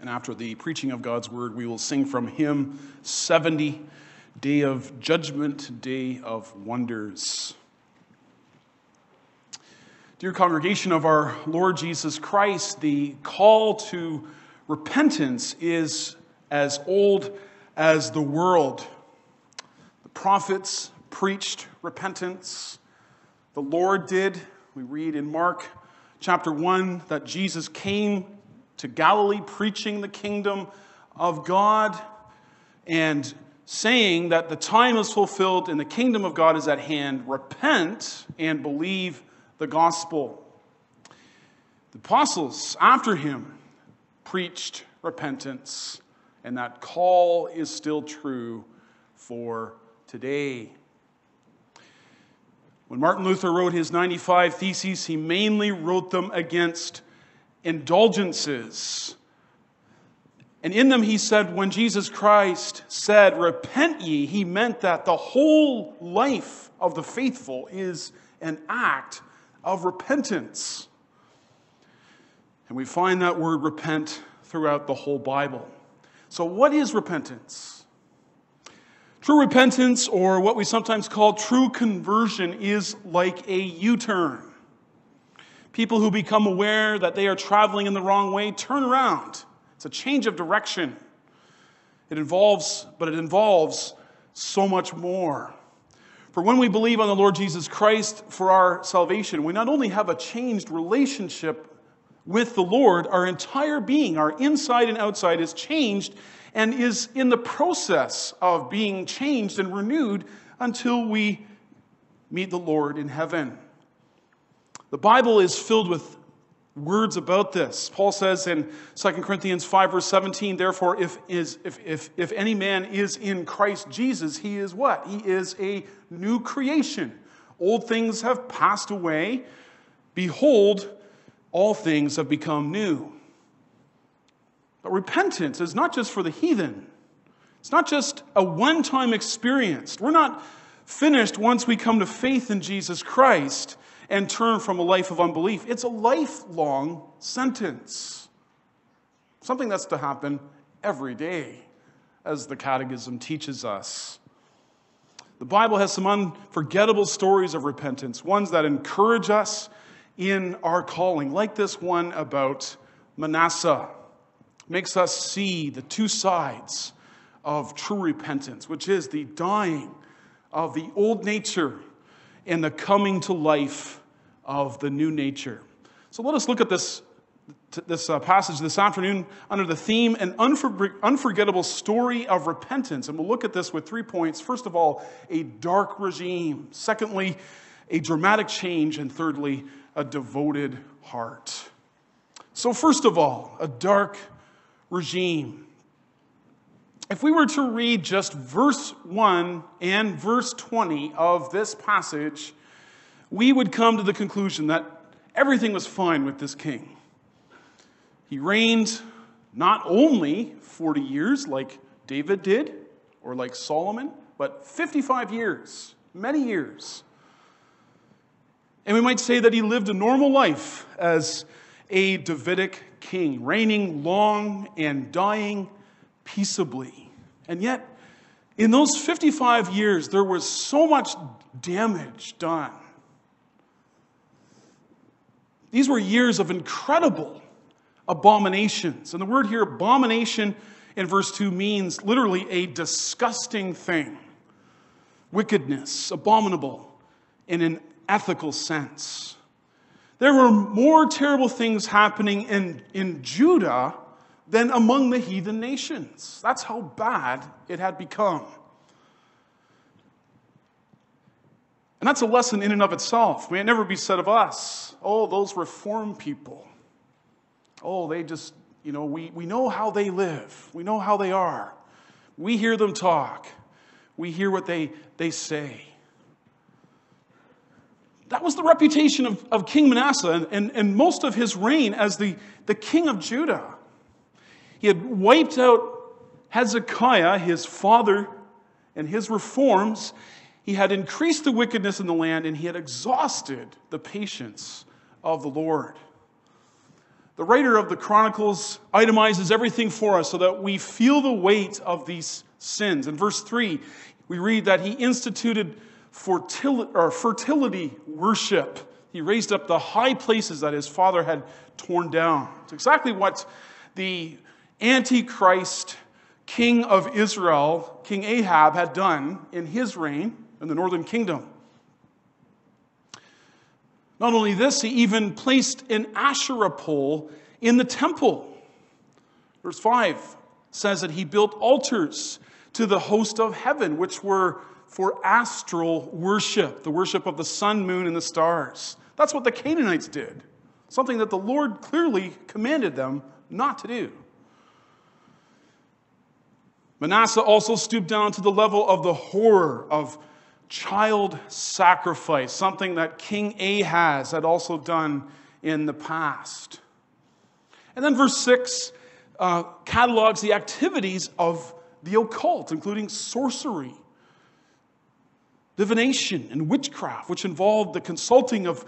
And after the preaching of God's word, we will sing from hymn 70, Day of Judgment, Day of Wonders. Dear congregation of our Lord Jesus Christ, the call to repentance is as old as the world. The prophets preached repentance. The Lord did. We read in Mark chapter 1 that Jesus came to Galilee preaching the kingdom of God and saying that the time is fulfilled and the kingdom of God is at hand. Repent and believe the gospel. The apostles after him preached repentance, and that call is still true for today. When Martin Luther wrote his 95 Theses, he mainly wrote them against indulgences. And in them, he said, when Jesus Christ said, Repent ye, he meant that the whole life of the faithful is an act of repentance. And we find that word repent throughout the whole Bible. So, what is repentance? True repentance, or what we sometimes call true conversion, is like a U turn. People who become aware that they are traveling in the wrong way turn around. It's a change of direction. It involves, but it involves so much more. For when we believe on the Lord Jesus Christ for our salvation, we not only have a changed relationship with the Lord, our entire being, our inside and outside, is changed and is in the process of being changed and renewed until we meet the Lord in heaven. The Bible is filled with words about this. Paul says in 2 Corinthians 5, verse 17, therefore, if, is, if, if, if any man is in Christ Jesus, he is what? He is a new creation. Old things have passed away. Behold, all things have become new. But repentance is not just for the heathen. It's not just a one time experience. We're not finished once we come to faith in Jesus Christ and turn from a life of unbelief. It's a lifelong sentence, something that's to happen every day, as the Catechism teaches us. The Bible has some unforgettable stories of repentance, ones that encourage us in our calling, like this one about Manasseh. Makes us see the two sides of true repentance, which is the dying of the old nature and the coming to life of the new nature. So let us look at this, this uh, passage this afternoon under the theme an unforgettable story of repentance. And we'll look at this with three points. First of all, a dark regime. Secondly, a dramatic change. And thirdly, a devoted heart. So, first of all, a dark regime. If we were to read just verse 1 and verse 20 of this passage, we would come to the conclusion that everything was fine with this king. He reigned not only 40 years like David did or like Solomon, but 55 years, many years. And we might say that he lived a normal life as a Davidic king, reigning long and dying peaceably. And yet, in those 55 years, there was so much damage done. These were years of incredible abominations. And the word here, abomination, in verse 2 means literally a disgusting thing wickedness, abominable in an ethical sense. There were more terrible things happening in, in Judah than among the heathen nations. That's how bad it had become. And that's a lesson in and of itself. May it never be said of us, oh, those reform people. Oh, they just, you know, we, we know how they live, we know how they are. We hear them talk, we hear what they, they say. That was the reputation of, of King Manasseh and, and, and most of his reign as the, the king of Judah. He had wiped out Hezekiah, his father, and his reforms. He had increased the wickedness in the land and he had exhausted the patience of the Lord. the writer of the Chronicles itemizes everything for us so that we feel the weight of these sins. In verse 3, we read that he instituted fertility worship. He raised up the high places that his father had torn down. It's exactly what the Antichrist king of Israel, King Ahab, had done in his reign in the northern kingdom. Not only this, he even placed an Asherah pole in the temple. Verse 5 says that he built altars to the host of heaven, which were for astral worship, the worship of the sun, moon, and the stars. That's what the Canaanites did, something that the Lord clearly commanded them not to do. Manasseh also stooped down to the level of the horror of child sacrifice, something that King Ahaz had also done in the past. And then verse 6 uh, catalogs the activities of the occult, including sorcery, divination, and witchcraft, which involved the consulting of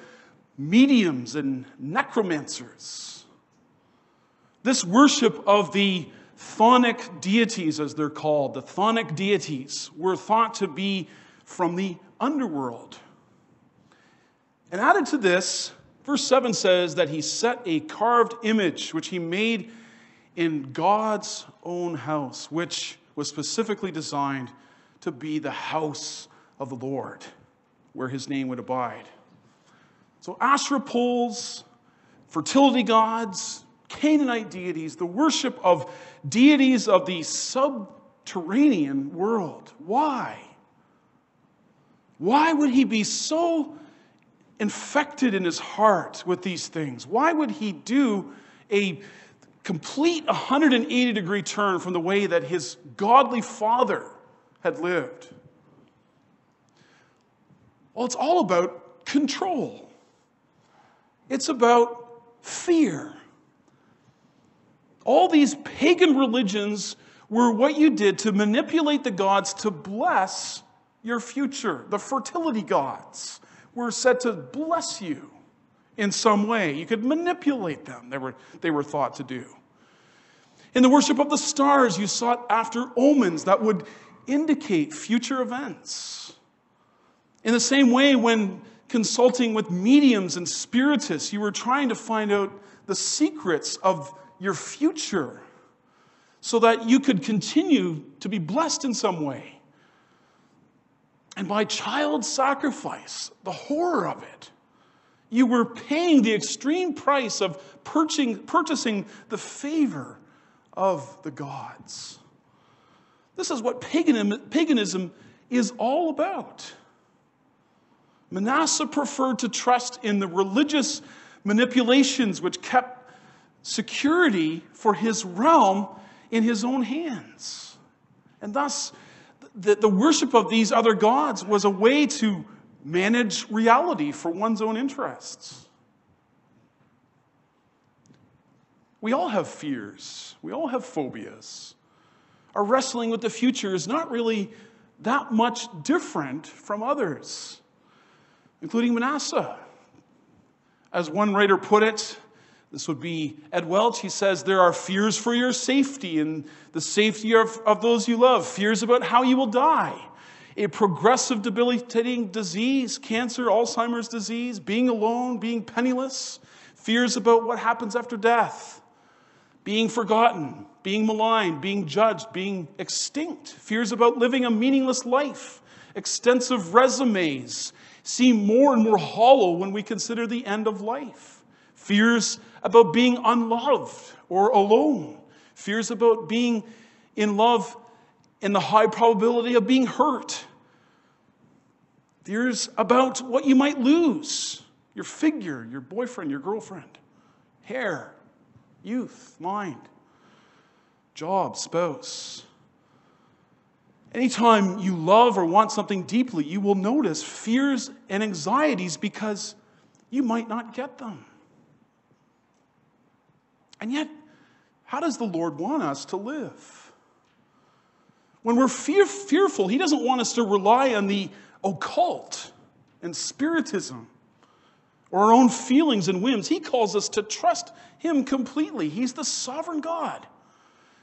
mediums and necromancers. This worship of the chthonic deities, as they're called, the chthonic deities, were thought to be from the underworld. And added to this, verse 7 says that he set a carved image which he made in God's own house, which was specifically designed to be the house of the Lord, where his name would abide. So, Asherah fertility gods, Canaanite deities, the worship of deities of the subterranean world. Why? Why would he be so infected in his heart with these things? Why would he do a complete 180 degree turn from the way that his godly father had lived? Well, it's all about control, it's about fear. All these pagan religions were what you did to manipulate the gods to bless your future. The fertility gods were said to bless you in some way. You could manipulate them, they were, they were thought to do. In the worship of the stars, you sought after omens that would indicate future events. In the same way, when consulting with mediums and spiritists, you were trying to find out the secrets of your future so that you could continue to be blessed in some way. And by child sacrifice, the horror of it, you were paying the extreme price of purchasing the favor of the gods. This is what paganism is all about. Manasseh preferred to trust in the religious manipulations which kept security for his realm in his own hands. And thus, the, the worship of these other gods was a way to manage reality for one's own interests. We all have fears, we all have phobias. Our wrestling with the future is not really that much different from others, including Manasseh. As one writer put it, this would be Ed Welch. He says, There are fears for your safety and the safety of, of those you love, fears about how you will die, a progressive, debilitating disease, cancer, Alzheimer's disease, being alone, being penniless, fears about what happens after death, being forgotten, being maligned, being judged, being extinct, fears about living a meaningless life, extensive resumes seem more and more hollow when we consider the end of life, fears about being unloved or alone, fears about being in love in the high probability of being hurt, fears about what you might lose. Your figure, your boyfriend, your girlfriend, hair, youth, mind, job, spouse. Anytime you love or want something deeply, you will notice fears and anxieties because you might not get them. And yet, how does the Lord want us to live? When we're fear- fearful, He doesn't want us to rely on the occult and spiritism or our own feelings and whims. He calls us to trust Him completely. He's the sovereign God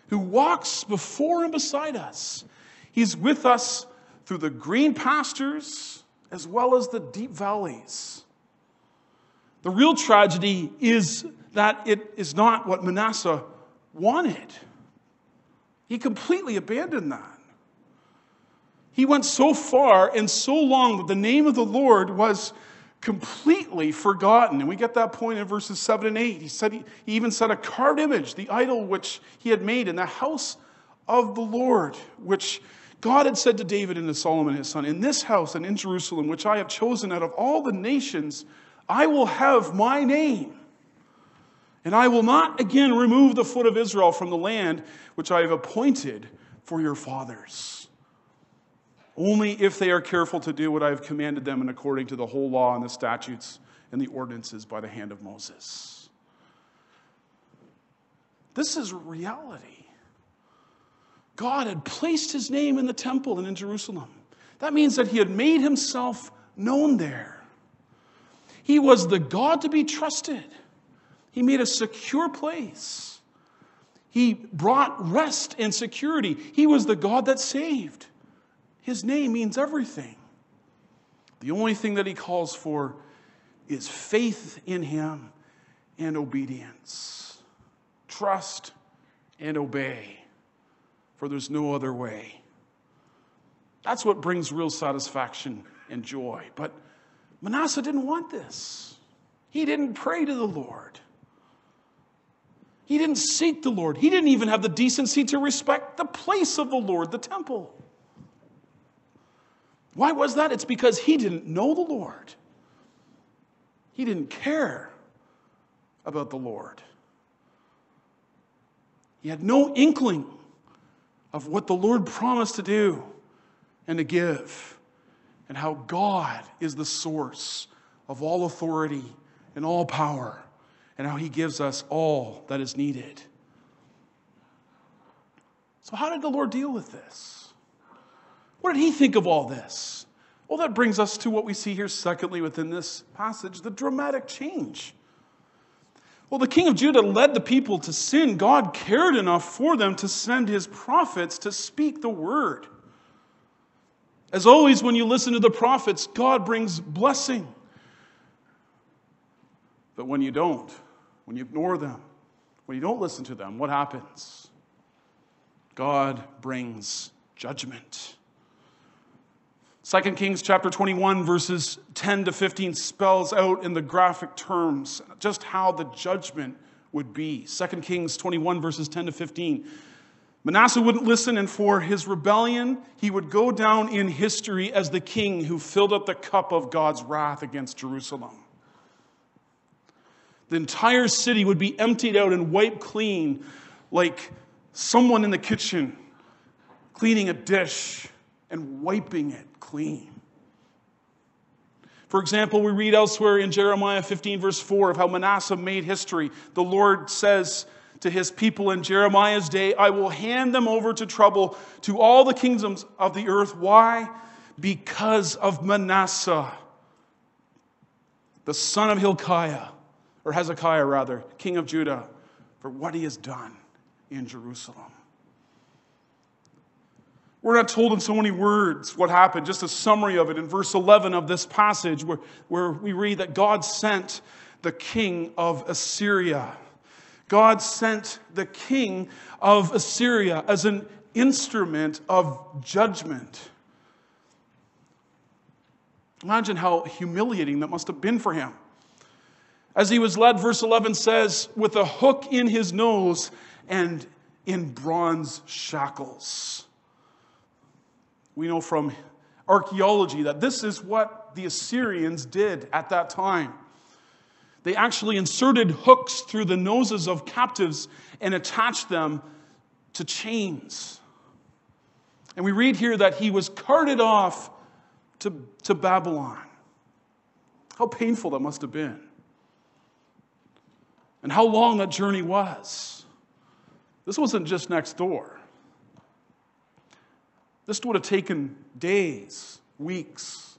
who walks before and beside us. He's with us through the green pastures as well as the deep valleys. The real tragedy is that it is not what Manasseh wanted. He completely abandoned that. He went so far and so long that the name of the Lord was completely forgotten. And we get that point in verses 7 and 8. He said he, he even set a carved image, the idol which he had made in the house of the Lord, which God had said to David and to Solomon his son, In this house and in Jerusalem, which I have chosen out of all the nations, I will have my name. And I will not again remove the foot of Israel from the land which I have appointed for your fathers. Only if they are careful to do what I have commanded them and according to the whole law and the statutes and the ordinances by the hand of Moses. This is reality. God had placed his name in the temple and in Jerusalem. That means that he had made himself known there. He was the God to be trusted. He made a secure place. He brought rest and security. He was the God that saved. His name means everything. The only thing that he calls for is faith in him and obedience. Trust and obey, for there's no other way. That's what brings real satisfaction and joy. But Manasseh didn't want this. He didn't pray to the Lord. He didn't seek the Lord. He didn't even have the decency to respect the place of the Lord, the temple. Why was that? It's because he didn't know the Lord. He didn't care about the Lord. He had no inkling of what the Lord promised to do and to give, and how God is the source of all authority and all power and how he gives us all that is needed. So, how did the Lord deal with this? What did he think of all this? Well, that brings us to what we see here, secondly, within this passage the dramatic change. Well, the king of Judah led the people to sin. God cared enough for them to send his prophets to speak the word. As always, when you listen to the prophets, God brings blessing. But when you don't, when you ignore them, when you don't listen to them, what happens? God brings judgment. 2 Kings chapter 21, verses 10 to 15, spells out in the graphic terms just how the judgment would be. 2 Kings 21, verses 10 to 15. Manasseh wouldn't listen, and for his rebellion, he would go down in history as the king who filled up the cup of God's wrath against Jerusalem the entire city would be emptied out and wiped clean like someone in the kitchen cleaning a dish and wiping it clean. For example, we read elsewhere in Jeremiah 15, verse 4, of how Manasseh made history. The Lord says to his people in Jeremiah's day, I will hand them over to trouble to all the kingdoms of the earth. Why? Because of Manasseh, the son of Hilkiah or Hezekiah rather, king of Judah, for what he has done in Jerusalem. We're not told in so many words what happened, just a summary of it in verse 11 of this passage, where, where we read that God sent the king of Assyria. God sent the king of Assyria as an instrument of judgment. Imagine how humiliating that must have been for him. As he was led, verse 11 says, with a hook in his nose and in bronze shackles. We know from archaeology that this is what the Assyrians did at that time. They actually inserted hooks through the noses of captives and attached them to chains. And we read here that he was carted off to, to Babylon. How painful that must have been and how long that journey was. This wasn't just next door. This would have taken days, weeks,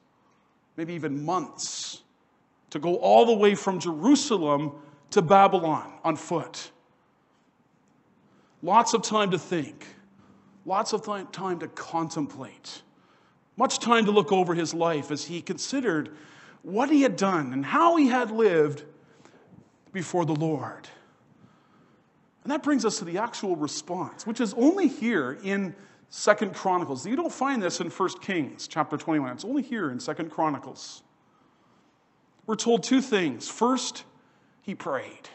maybe even months to go all the way from Jerusalem to Babylon on foot. Lots of time to think, lots of time to contemplate, much time to look over his life as he considered what he had done and how he had lived before the Lord. And that brings us to the actual response, which is only here in Second Chronicles. You don't find this in First Kings chapter 21. It's only here in Second Chronicles. We're told two things. First, he prayed.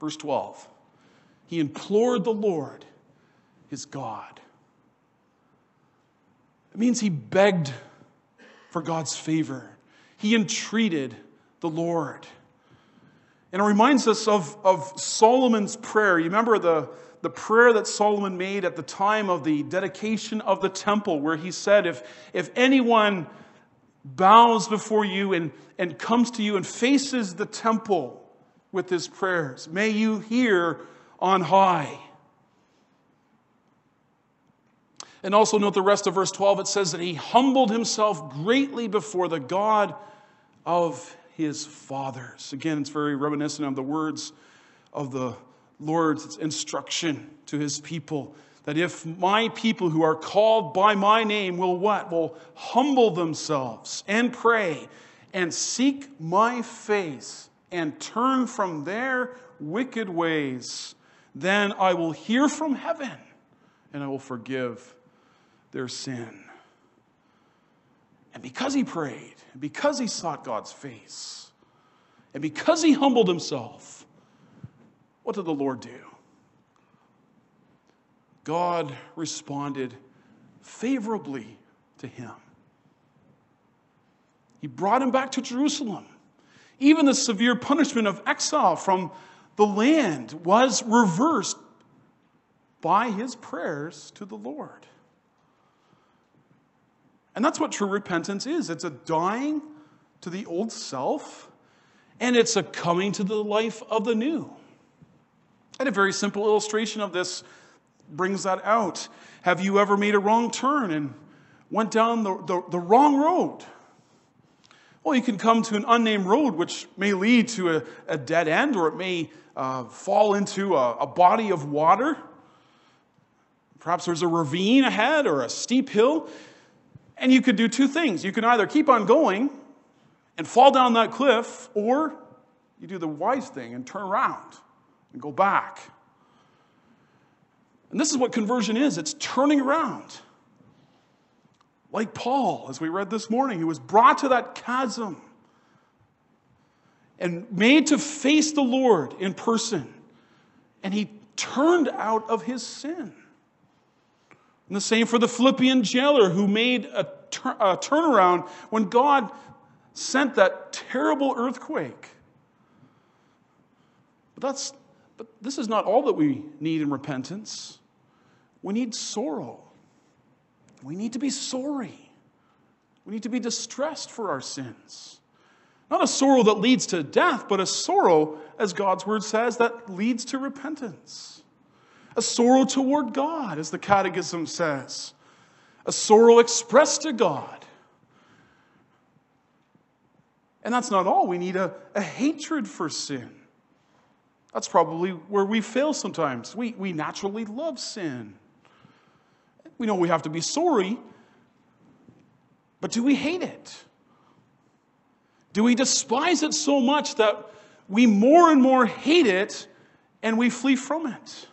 Verse 12. He implored the Lord, his God. It means he begged for God's favor. He entreated the Lord. And it reminds us of, of Solomon's prayer. You remember the, the prayer that Solomon made at the time of the dedication of the temple, where he said, If, if anyone bows before you and, and comes to you and faces the temple with his prayers, may you hear on high. And also note the rest of verse 12. It says that he humbled himself greatly before the God of his fathers. Again, it's very reminiscent of the words of the Lord's instruction to his people that if my people who are called by my name will what? Will humble themselves and pray and seek my face and turn from their wicked ways, then I will hear from heaven and I will forgive their sin. And because he prayed, because he sought God's face, and because he humbled himself, what did the Lord do? God responded favorably to him. He brought him back to Jerusalem. Even the severe punishment of exile from the land was reversed by his prayers to the Lord. And that's what true repentance is it's a dying to the old self, and it's a coming to the life of the new. And a very simple illustration of this brings that out. Have you ever made a wrong turn and went down the, the, the wrong road? Well, you can come to an unnamed road, which may lead to a, a dead end, or it may uh, fall into a, a body of water. Perhaps there's a ravine ahead or a steep hill. And you could do two things. You can either keep on going and fall down that cliff, or you do the wise thing and turn around and go back. And this is what conversion is it's turning around. Like Paul, as we read this morning, he was brought to that chasm and made to face the Lord in person. And he turned out of his sin. And the same for the Philippian jailer who made a, tur- a turnaround when God sent that terrible earthquake. But, that's, but this is not all that we need in repentance. We need sorrow. We need to be sorry. We need to be distressed for our sins. Not a sorrow that leads to death, but a sorrow, as God's word says, that leads to repentance. A sorrow toward God, as the Catechism says. A sorrow expressed to God. And that's not all. We need a, a hatred for sin. That's probably where we fail sometimes. We, we naturally love sin. We know we have to be sorry, but do we hate it? Do we despise it so much that we more and more hate it and we flee from it?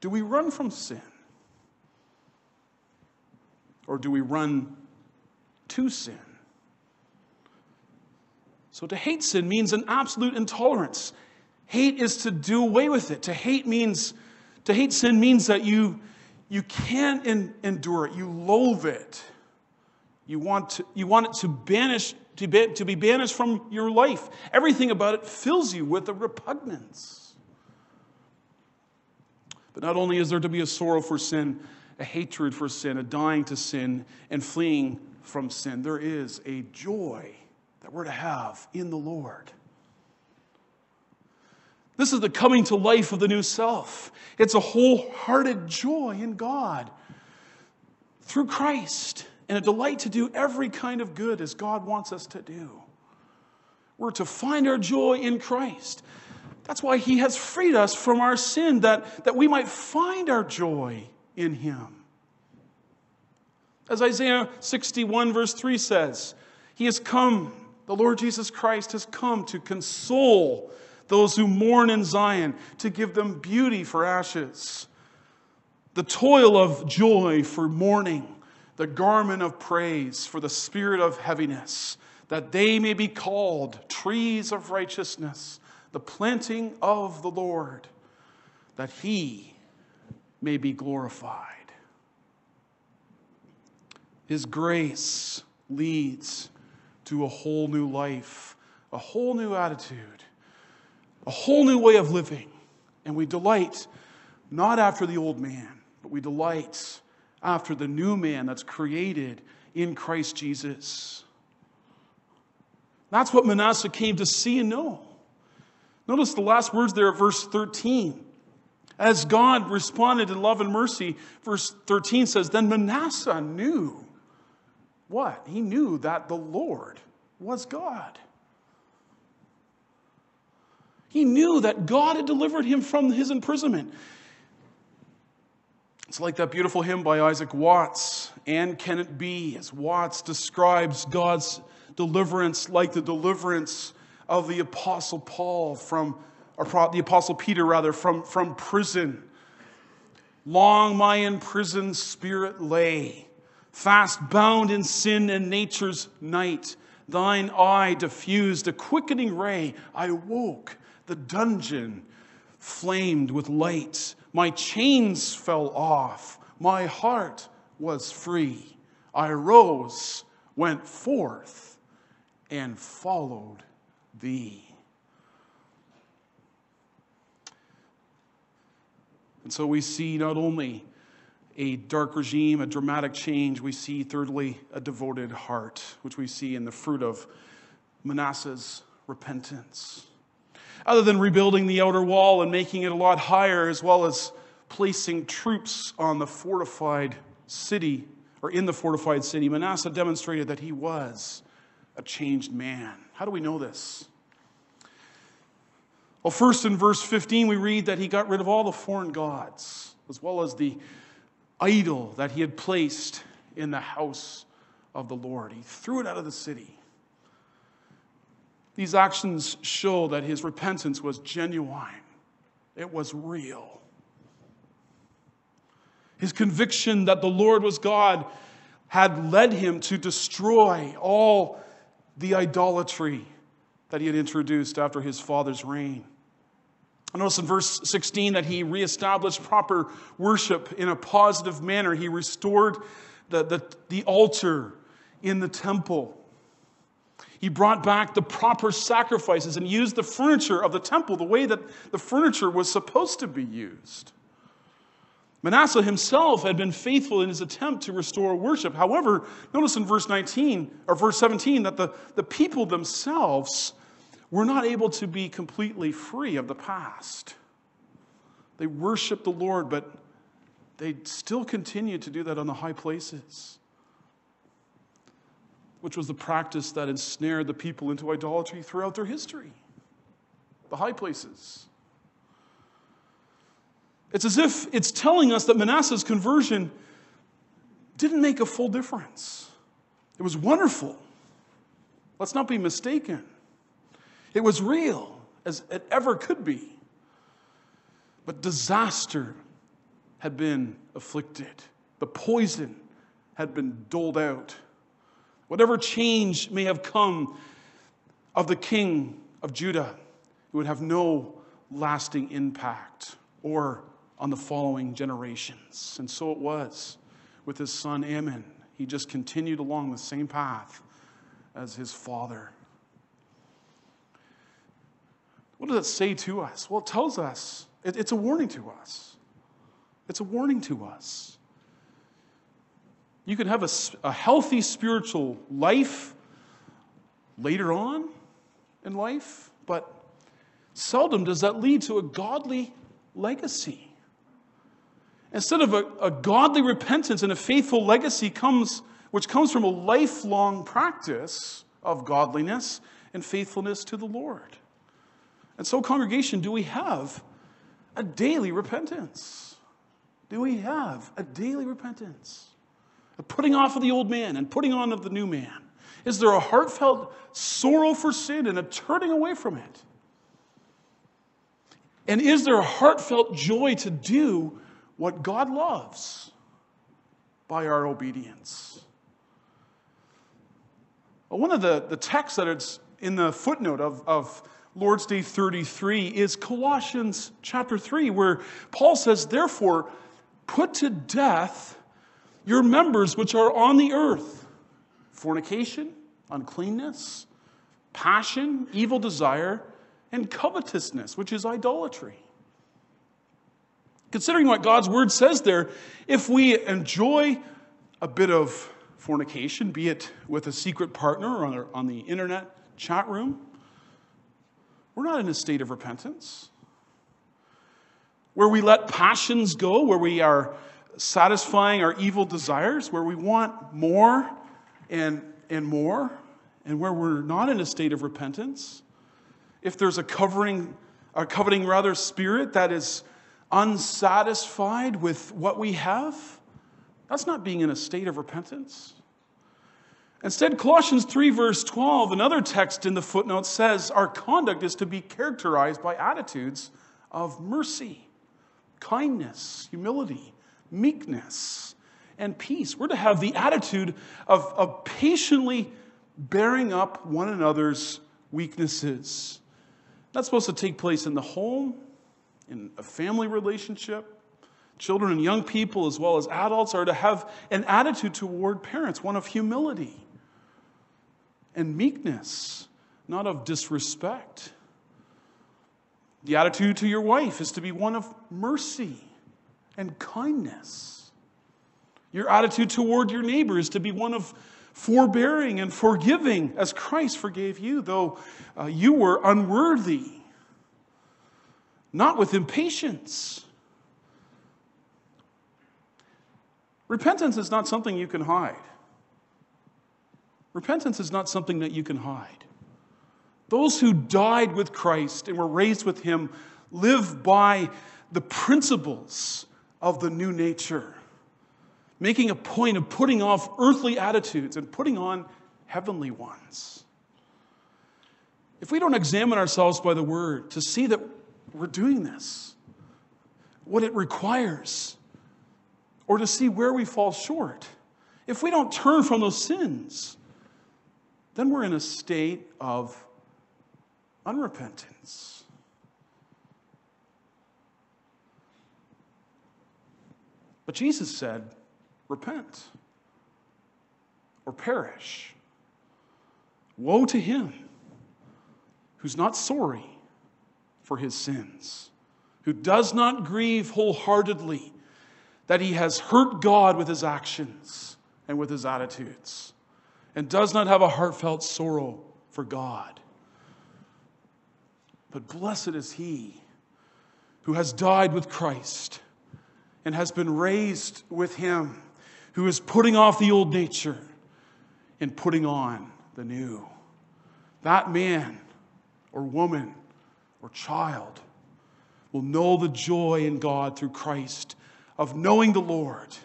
Do we run from sin? Or do we run to sin? So to hate sin means an absolute intolerance. Hate is to do away with it. To hate means to hate sin means that you you can't endure it. You loathe it. You want, to, you want it to banish, to be, to be banished from your life. Everything about it fills you with a repugnance. But not only is there to be a sorrow for sin, a hatred for sin, a dying to sin, and fleeing from sin, there is a joy that we're to have in the Lord. This is the coming to life of the new self. It's a wholehearted joy in God through Christ and a delight to do every kind of good as God wants us to do. We're to find our joy in Christ. That's why he has freed us from our sin, that, that we might find our joy in him. As Isaiah 61, verse 3 says, He has come, the Lord Jesus Christ has come to console those who mourn in Zion, to give them beauty for ashes, the toil of joy for mourning, the garment of praise for the spirit of heaviness, that they may be called trees of righteousness, the planting of the Lord, that he may be glorified. His grace leads to a whole new life, a whole new attitude, a whole new way of living. And we delight not after the old man, but we delight after the new man that's created in Christ Jesus. That's what Manasseh came to see and know. Notice the last words there at verse 13. As God responded in love and mercy, verse 13 says, Then Manasseh knew what? He knew that the Lord was God. He knew that God had delivered him from his imprisonment. It's like that beautiful hymn by Isaac Watts, and can it be, as Watts describes God's deliverance like the deliverance of the Apostle Paul from, or the Apostle Peter rather, from, from prison. Long my imprisoned spirit lay fast bound in sin and nature's night. Thine eye diffused a quickening ray. I woke, the dungeon flamed with light. My chains fell off, my heart was free. I rose, went forth, and followed thee. And so we see not only a dark regime, a dramatic change. We see, thirdly, a devoted heart, which we see in the fruit of Manasseh's repentance. Other than rebuilding the outer wall and making it a lot higher, as well as placing troops on the fortified city, or in the fortified city, Manasseh demonstrated that he was a changed man. How do we know this? Well, first in verse 15, we read that he got rid of all the foreign gods, as well as the idol that he had placed in the house of the Lord. He threw it out of the city. These actions show that his repentance was genuine, it was real. His conviction that the Lord was God had led him to destroy all the idolatry that he had introduced after his father's reign. Notice in verse 16 that he reestablished proper worship in a positive manner. He restored the, the, the altar in the temple. He brought back the proper sacrifices and used the furniture of the temple the way that the furniture was supposed to be used. Manasseh himself had been faithful in his attempt to restore worship. However, notice in verse 19 or verse 17 that the, the people themselves were not able to be completely free of the past. They worshiped the Lord, but they still continued to do that on the high places, which was the practice that ensnared the people into idolatry throughout their history. The high places. It's as if it's telling us that Manasseh's conversion didn't make a full difference. It was wonderful. Let's not be mistaken. It was real as it ever could be. But disaster had been afflicted, the poison had been doled out. Whatever change may have come of the king of Judah, it would have no lasting impact or on the following generations. And so it was with his son Amon. He just continued along the same path as his father. What does it say to us? Well, it tells us, it, it's a warning to us. It's a warning to us. You can have a, a healthy spiritual life later on in life, but seldom does that lead to a godly legacy. Instead of a, a, godly repentance and a faithful legacy comes, which comes from a lifelong practice of godliness, and faithfulness to the Lord. And so, congregation, do we have a daily repentance? Do we have a daily repentance? A putting off of the old man and putting on of the new man? Is there a heartfelt sorrow for sin and a turning away from it? And is there a heartfelt joy to do what God loves by our obedience? One of the, the texts that it's in the footnote of, of Lord's Day 33 is Colossians chapter 3, where Paul says, Therefore, put to death your members which are on the earth fornication, uncleanness, passion, evil desire, and covetousness, which is idolatry. Considering what God's word says there, if we enjoy a bit of fornication, be it with a secret partner or on the internet chat room, we're not in a state of repentance. Where we let passions go, where we are satisfying our evil desires, where we want more and, and more, and where we're not in a state of repentance, if there's a covering, a coveting rather spirit that is unsatisfied with what we have, that's not being in a state of repentance. Instead, Colossians 3, verse 12, another text in the footnote says our conduct is to be characterized by attitudes of mercy, kindness, humility, meekness, and peace. We're to have the attitude of, of patiently bearing up one another's weaknesses. That's supposed to take place in the home, in a family relationship. Children and young people, as well as adults, are to have an attitude toward parents, one of humility and meekness, not of disrespect. The attitude to your wife is to be one of mercy and kindness. Your attitude toward your neighbor is to be one of forbearing and forgiving as Christ forgave you, though uh, you were unworthy. Not with impatience. Repentance is not something you can hide. Repentance is not something that you can hide. Those who died with Christ and were raised with him live by the principles of the new nature, making a point of putting off earthly attitudes and putting on heavenly ones. If we don't examine ourselves by the word to see that we're doing this, what it requires, or to see where we fall short, if we don't turn from those sins, then we're in a state of unrepentance. But Jesus said, Repent or perish. Woe to him who's not sorry for his sins, who does not grieve wholeheartedly that he has hurt God with his actions and with his attitudes and does not have a heartfelt sorrow for God. But blessed is he who has died with Christ and has been raised with him, who is putting off the old nature and putting on the new. That man or woman or child will know the joy in God through Christ of knowing the Lord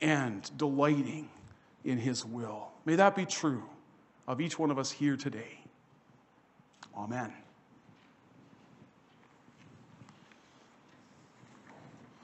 and delighting in His will. May that be true of each one of us here today. Amen.